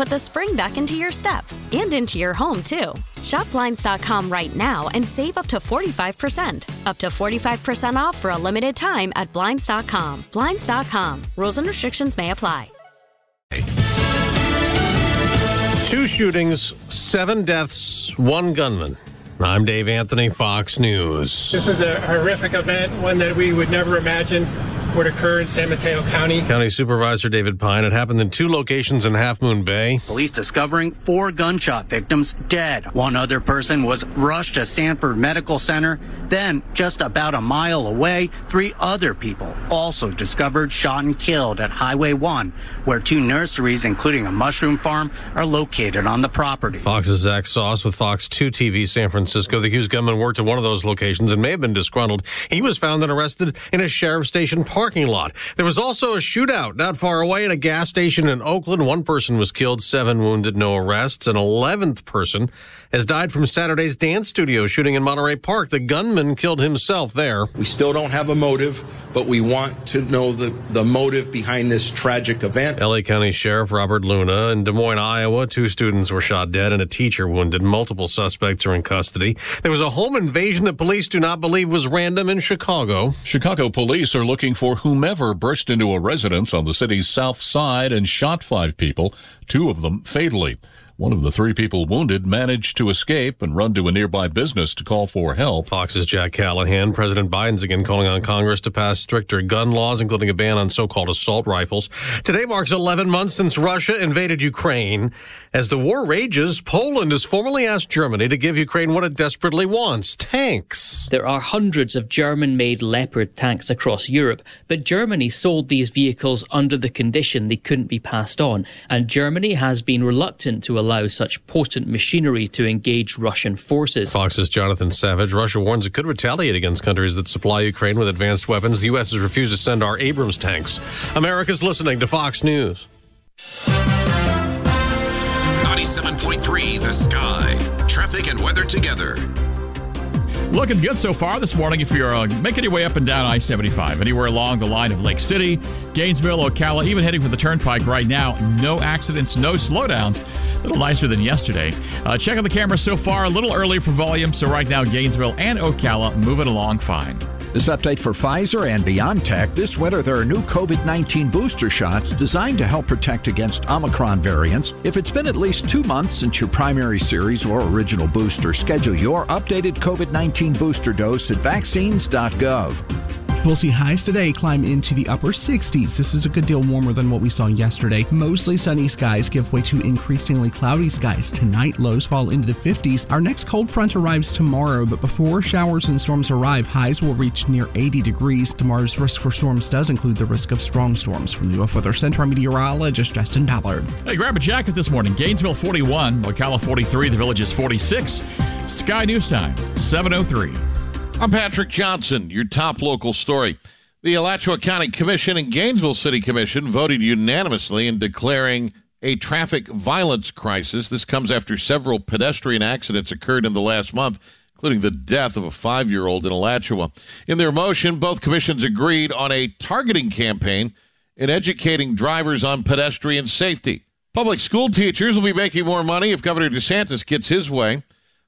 put the spring back into your step and into your home, too. Shop Blinds.com right now and save up to 45%. Up to 45% off for a limited time at Blinds.com. Blinds.com. Rules and restrictions may apply. Two shootings, seven deaths, one gunman. I'm Dave Anthony, Fox News. This was a horrific event, one that we would never imagine would occur in San Mateo County. County Supervisor David Pine. It happened in two locations in Half Moon Bay. Police discovering four gunshot victims dead. One other person was rushed to Stanford Medical Center. Then, just about a mile away, three other people also discovered shot and killed at Highway 1, where two nurseries, including a mushroom farm, are located on the property. Fox's Zach Sauce with Fox 2 TV San Francisco. The accused gunman worked at one of those locations and may have been disgruntled. He was found and arrested in a sheriff station parking lot. There was also a shootout not far away at a gas station in Oakland. One person was killed, seven wounded, no arrests. An 11th person has died from Saturday's dance studio shooting in Monterey Park. The gunman killed himself there. We still don't have a motive, but we want to know the, the motive behind this tragic event. LA County Sheriff Robert Luna in Des Moines, Iowa. Two students were shot dead and a teacher wounded. Multiple suspects are in custody. There was a home invasion that police do not believe was random in Chicago. Chicago police are looking for whomever burst into a residence on the city's south side and shot five people, two of them fatally. One of the three people wounded managed to escape and run to a nearby business to call for help. Fox's Jack Callahan. President Biden's again calling on Congress to pass stricter gun laws, including a ban on so-called assault rifles. Today marks 11 months since Russia invaded Ukraine. As the war rages, Poland has formally asked Germany to give Ukraine what it desperately wants tanks. There are hundreds of German made Leopard tanks across Europe, but Germany sold these vehicles under the condition they couldn't be passed on, and Germany has been reluctant to allow such potent machinery to engage Russian forces. Fox's Jonathan Savage. Russia warns it could retaliate against countries that supply Ukraine with advanced weapons. The U.S. has refused to send our Abrams tanks. America's listening to Fox News. 97.3 The Sky. Traffic and weather together. Looking good so far this morning if you're uh, making your way up and down I 75, anywhere along the line of Lake City, Gainesville, Ocala, even heading for the turnpike right now. No accidents, no slowdowns. A little nicer than yesterday. Uh, check out the camera so far, a little early for volume, so right now Gainesville and Ocala moving along fine. This update for Pfizer and BioNTech. This winter, there are new COVID 19 booster shots designed to help protect against Omicron variants. If it's been at least two months since your primary series or original booster, schedule your updated COVID 19 booster dose at vaccines.gov. We'll see highs today climb into the upper 60s. This is a good deal warmer than what we saw yesterday. Mostly sunny skies give way to increasingly cloudy skies. Tonight, lows fall into the 50s. Our next cold front arrives tomorrow, but before showers and storms arrive, highs will reach near 80 degrees. Tomorrow's risk for storms does include the risk of strong storms. From the Weather Center, meteorologist Justin Ballard. Hey, grab a jacket this morning. Gainesville 41, Ocala 43, the Villages 46. Sky News Time, 703. I'm Patrick Johnson, your top local story. The Alachua County Commission and Gainesville City Commission voted unanimously in declaring a traffic violence crisis. This comes after several pedestrian accidents occurred in the last month, including the death of a five year old in Alachua. In their motion, both commissions agreed on a targeting campaign in educating drivers on pedestrian safety. Public school teachers will be making more money if Governor DeSantis gets his way.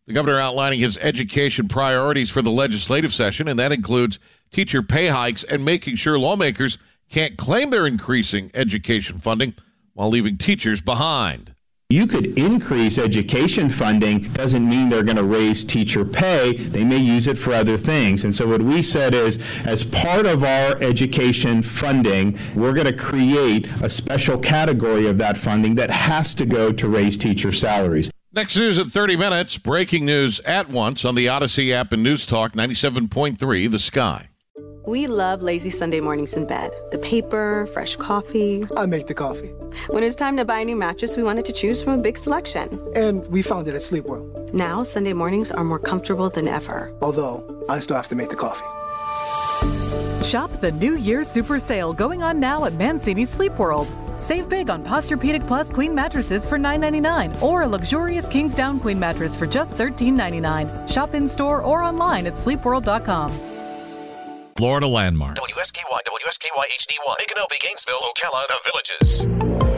The governor outlining his education priorities for the legislative session, and that includes teacher pay hikes and making sure lawmakers can't claim they're increasing education funding while leaving teachers behind. You could increase education funding, doesn't mean they're going to raise teacher pay. They may use it for other things. And so, what we said is, as part of our education funding, we're going to create a special category of that funding that has to go to raise teacher salaries. Next news in 30 minutes. Breaking news at once on the Odyssey app and News Talk 97.3 The Sky. We love lazy Sunday mornings in bed. The paper, fresh coffee. I make the coffee. When it was time to buy a new mattress, we wanted to choose from a big selection. And we found it at Sleep World. Now, Sunday mornings are more comfortable than ever. Although, I still have to make the coffee. Shop the New Year's Super Sale going on now at Mancini Sleep World. Save big on Posturepedic Plus Queen mattresses for $9.99 or a luxurious Kingsdown Queen mattress for just $13.99. Shop in store or online at sleepworld.com. Florida landmark. WSKY, WSKY HD1, Micanopy, Gainesville, Ocala, The Villages.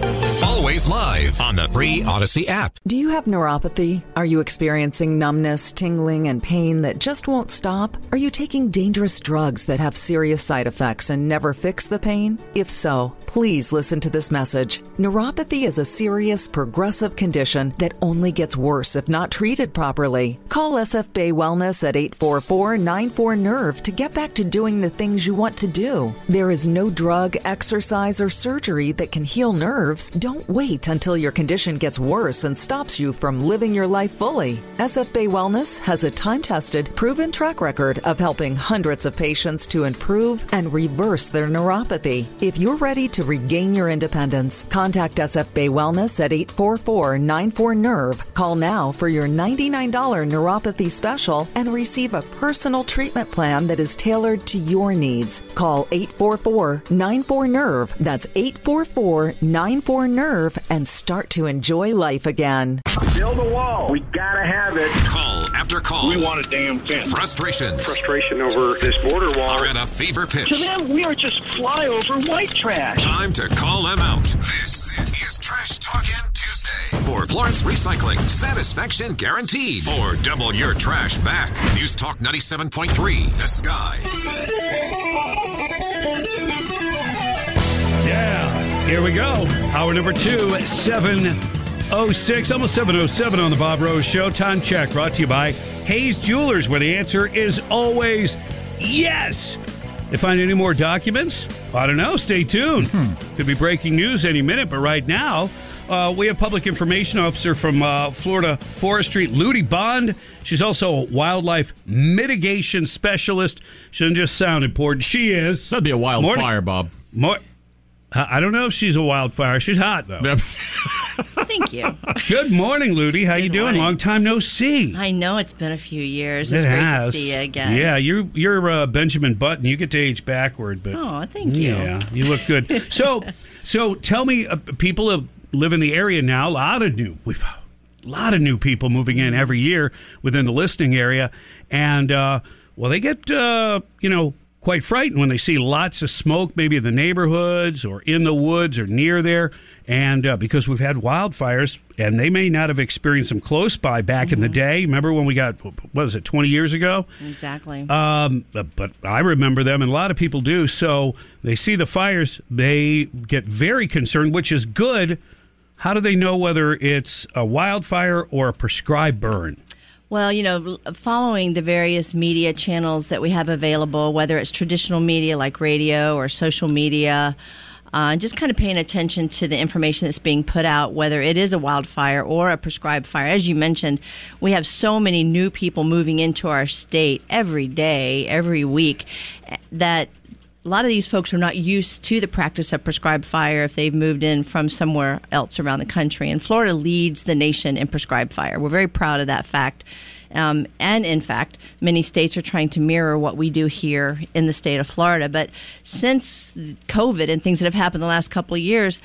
Always live on the free Odyssey app. Do you have neuropathy? Are you experiencing numbness, tingling, and pain that just won't stop? Are you taking dangerous drugs that have serious side effects and never fix the pain? If so, please listen to this message. Neuropathy is a serious, progressive condition that only gets worse if not treated properly. Call SF Bay Wellness at 844 94 Nerve to get back to doing the things you want to do. There is no drug, exercise, or surgery that can heal nerves. Don't wait until your condition gets worse and stops you from living your life fully. SF Bay Wellness has a time tested, proven track record of helping hundreds of patients to improve and reverse their neuropathy. If you're ready to regain your independence, contact SF Bay Wellness at 844 94 Nerve. Call now for your $99 neuropathy special and receive a personal treatment plan that is tailored to your needs. Call 844 94 Nerve. That's 844 94 Nerve and start to enjoy life again. Build a wall. We gotta have it. Call after call. We want a damn fence. Frustrations Frustration over this border wall. are at a fever pitch. To them, we are just flyover white trash. Time to call them out. This is Trash Talkin' Tuesday. For Florence Recycling, satisfaction guaranteed. Or double your trash back. News Talk 97.3, The Sky. Here we go. Hour number two, 706, almost 707 on the Bob Rose Show. Time check brought to you by Hayes Jewelers, where the answer is always yes. They find any more documents? I don't know. Stay tuned. Could be breaking news any minute, but right now, uh, we have public information officer from uh, Florida Forestry, Ludie Bond. She's also a wildlife mitigation specialist. Shouldn't just sound important. She is. That'd be a wildfire, Bob. More. I I don't know if she's a wildfire. She's hot though. Thank you. Good morning, Ludie. How you doing? morning. Long time no see. I know it's been a few years. It's It great has. to see you again. Yeah, you're you're uh, Benjamin Button. You get to age backward, but Oh, thank you. Yeah, you look good. so, so tell me, uh, people that live in the area now. A lot of new. We've a lot of new people moving in every year within the listing area, and uh, well, they get uh, you know quite frightened when they see lots of smoke, maybe in the neighborhoods or in the woods or near there. And uh, because we've had wildfires, and they may not have experienced them close by back in the day. Remember when we got what was it, twenty years ago? Exactly. Um, but I remember them, and a lot of people do. So they see the fires, they get very concerned, which is good. How do they know whether it's a wildfire or a prescribed burn? Well, you know, following the various media channels that we have available, whether it's traditional media like radio or social media, uh, just kind of paying attention to the information that's being put out, whether it is a wildfire or a prescribed fire. As you mentioned, we have so many new people moving into our state every day, every week, eh, that a lot of these folks are not used to the practice of prescribed fire if they've moved in from somewhere else around the country. And Florida leads the nation in prescribed fire. We're very proud of that fact. Um, and in fact, many states are trying to mirror what we do here in the state of Florida. But since COVID and things that have happened the last couple of years,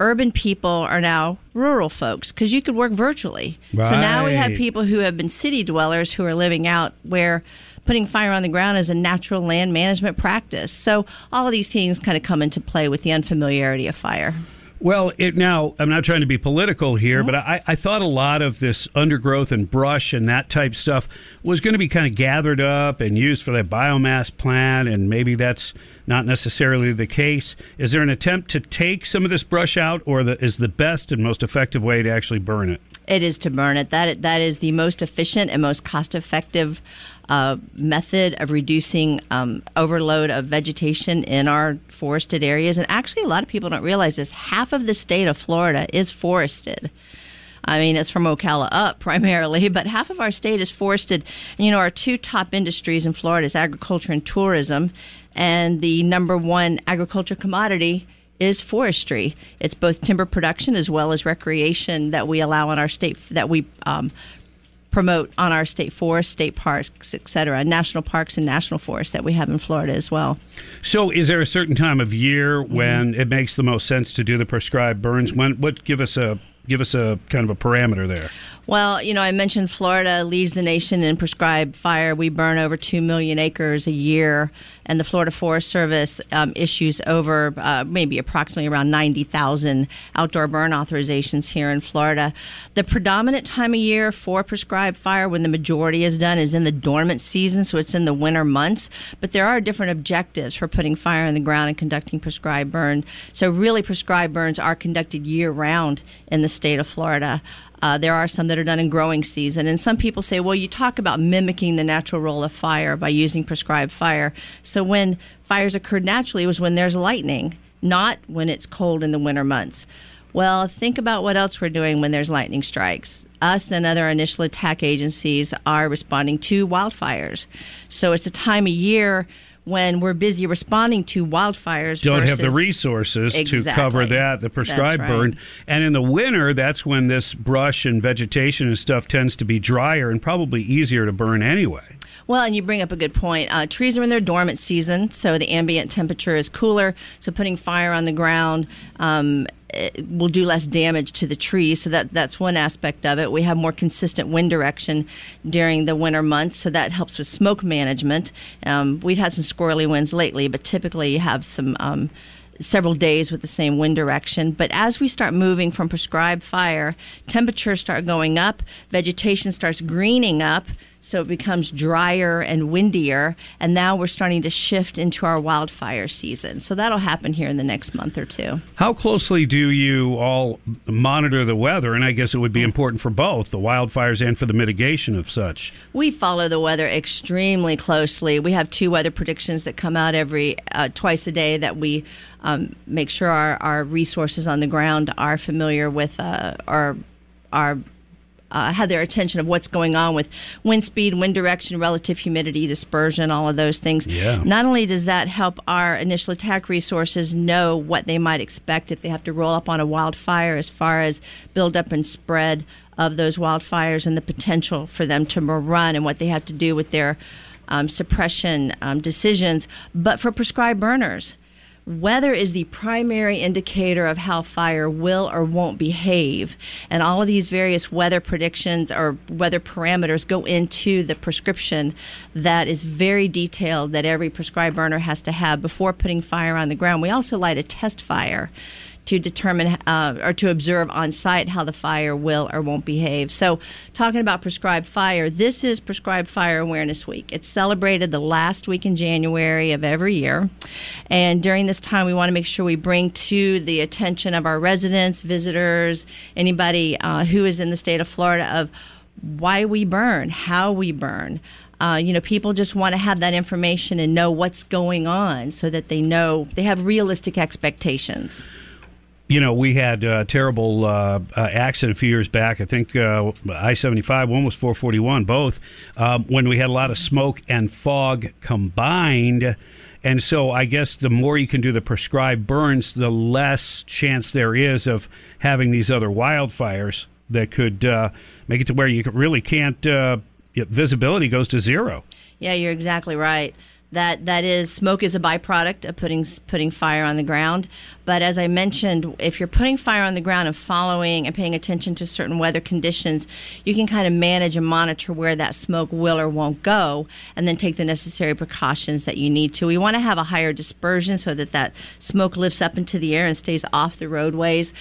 urban people are now rural folks because you could work virtually. So now we have people who have been city dwellers who are living out where putting fire on the ground is a natural land management practice. So all of these things kind of come into play with the unfamiliarity of fire. Well, it now I'm not trying to be political here, but I, I thought a lot of this undergrowth and brush and that type stuff was going to be kind of gathered up and used for that biomass plant, and maybe that's not necessarily the case. Is there an attempt to take some of this brush out, or the, is the best and most effective way to actually burn it? It is to burn it. That that is the most efficient and most cost-effective uh, method of reducing um, overload of vegetation in our forested areas. And actually, a lot of people don't realize this. Half of the state of Florida is forested. I mean, it's from Ocala up primarily, but half of our state is forested. You know, our two top industries in Florida is agriculture and tourism, and the number one agriculture commodity is forestry. It's both timber production as well as recreation that we allow in our state that we um, promote on our state forests, state parks, et cetera, national parks and national forests that we have in Florida as well. So, is there a certain time of year mm-hmm. when it makes the most sense to do the prescribed burns? When? What? Give us a give us a kind of a parameter there. Well, you know, I mentioned Florida leads the nation in prescribed fire. We burn over 2 million acres a year, and the Florida Forest Service um, issues over uh, maybe approximately around 90,000 outdoor burn authorizations here in Florida. The predominant time of year for prescribed fire, when the majority is done, is in the dormant season, so it's in the winter months. But there are different objectives for putting fire in the ground and conducting prescribed burn. So, really, prescribed burns are conducted year round in the state of Florida. Uh, there are some that are done in growing season. And some people say, well, you talk about mimicking the natural role of fire by using prescribed fire. So when fires occurred naturally, it was when there's lightning, not when it's cold in the winter months. Well, think about what else we're doing when there's lightning strikes. Us and other initial attack agencies are responding to wildfires. So it's a time of year when we're busy responding to wildfires. don't have the versus- resources to cover that, the prescribed right. burn. And in the winter, that's when this brush and vegetation and stuff tends to be drier and probably easier to burn anyway. Well, and you bring up a good point. Uh, trees are in their dormant season, so the ambient temperature is cooler. So putting fire on the ground um, will do less damage to the trees. So that that's one aspect of it. We have more consistent wind direction during the winter months, so that helps with smoke management. Um, we've had some squirrely winds lately, but typically you have some. Um, several days with the same wind direction. But as we start moving from prescribed fire, temperatures start going up, vegetation starts greening up, so it becomes drier and windier. And now we're starting to shift into our wildfire season. So that'll happen here in the next month or two. How closely do you all monitor the weather? And I guess it would be important for both the wildfires and for the mitigation of such. We follow the weather extremely closely. We have two weather predictions that come out every uh, twice a day that we um, make sure our, our resources on the ground are familiar with uh, our our uh, have their attention of what's going on with wind speed, wind direction, relative humidity, dispersion, all of those things. Yeah. Not only does that help our initial attack resources know what they might expect if they have to roll up on a wildfire as far as buildup and spread of those wildfires and the potential for them to run and what they have to do with their um, suppression um, decisions, but for prescribed burners. Weather is the primary indicator of how fire will or won't behave. And all of these various weather predictions or weather parameters go into the prescription that is very detailed that every prescribed burner has to have before putting fire on the ground. We also light a test fire to determine uh, or to observe on site how the fire will or won't behave. So, talking about prescribed fire, this is Prescribed Fire Awareness Week. It's celebrated the last week in January of every year. And during this time, we want to make sure we bring to the attention of our residents, visitors, anybody uh, who is in the state of Florida of why we burn, how we burn. Uh, you know, people just want to have that information and know what's going on so that they know they have realistic expectations. You know, we had a terrible uh, uh, accident a few years back. I think uh, I 75, one was 441, both, um, when we had a lot of smoke and fog combined. And so I guess the more you can do the prescribed burns, the less chance there is of having these other wildfires that could uh, make it to where you really can't, uh, visibility goes to zero. Yeah, you're exactly right. That that is smoke is a byproduct of putting putting fire on the ground. But as I mentioned, if you're putting fire on the ground and following and paying attention to certain weather conditions, you can kind of manage and monitor where that smoke will or won't go, and then take the necessary precautions that you need to. We want to have a higher dispersion so that that smoke lifts up into the air and stays off the roadways.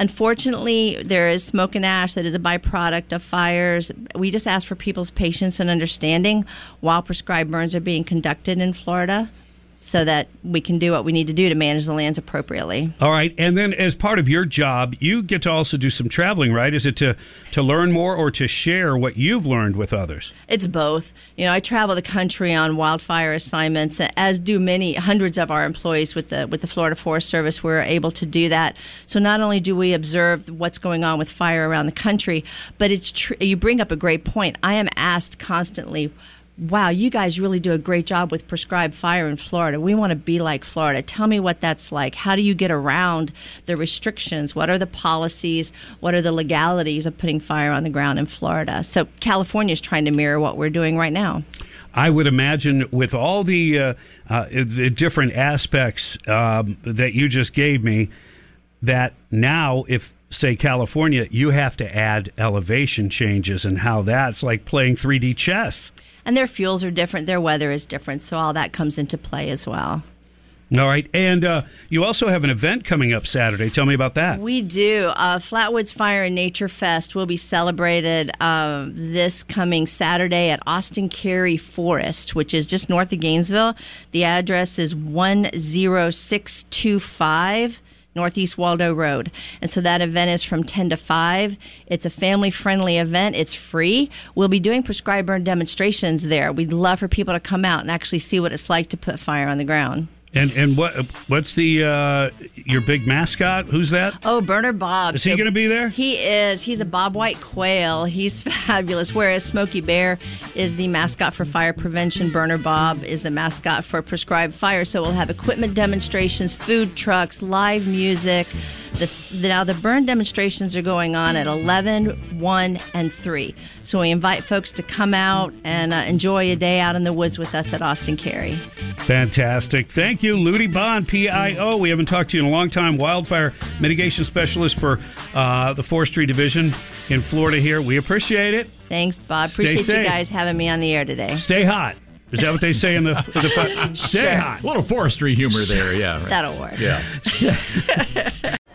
Unfortunately, there is smoke and ash that is a byproduct of fires. We just ask for people's patience and understanding while prescribed burns are being conducted in Florida so that we can do what we need to do to manage the lands appropriately. All right, and then as part of your job, you get to also do some traveling, right? Is it to to learn more or to share what you've learned with others? It's both. You know, I travel the country on wildfire assignments, as do many hundreds of our employees with the with the Florida Forest Service. We're able to do that. So not only do we observe what's going on with fire around the country, but it's tr- you bring up a great point. I am asked constantly wow, you guys really do a great job with prescribed fire in Florida. We want to be like Florida. Tell me what that's like. How do you get around the restrictions? What are the policies? What are the legalities of putting fire on the ground in Florida? So California is trying to mirror what we're doing right now. I would imagine with all the, uh, uh, the different aspects um, that you just gave me, that now if say California, you have to add elevation changes and how that's like playing 3D chess and their fuels are different, their weather is different, so all that comes into play as well. All right, and uh, you also have an event coming up Saturday. Tell me about that. We do. Uh, Flatwoods Fire and Nature Fest will be celebrated uh, this coming Saturday at Austin Cary Forest, which is just north of Gainesville. The address is one zero six two five Northeast Waldo Road. And so that event is from 10 to 5. It's a family friendly event, it's free. We'll be doing prescribed burn demonstrations there. We'd love for people to come out and actually see what it's like to put fire on the ground. And and what what's the uh, your big mascot? Who's that? Oh, Burner Bob. Is he so going to be there? He is. He's a Bob White quail. He's fabulous. Whereas Smokey Bear is the mascot for fire prevention. Burner Bob is the mascot for prescribed fire. So we'll have equipment demonstrations, food trucks, live music. The, the, now the burn demonstrations are going on at 11, 1, and 3. So we invite folks to come out and uh, enjoy a day out in the woods with us at Austin Cary. Fantastic. Thank you, Ludie Bond, PIO. We haven't talked to you in a long time. Wildfire mitigation specialist for uh, the Forestry Division in Florida here. We appreciate it. Thanks, Bob. Stay appreciate safe. you guys having me on the air today. Stay hot. Is that what they say in the, the stay sure. hot? A little forestry humor there, yeah. Right. That'll work. Yeah.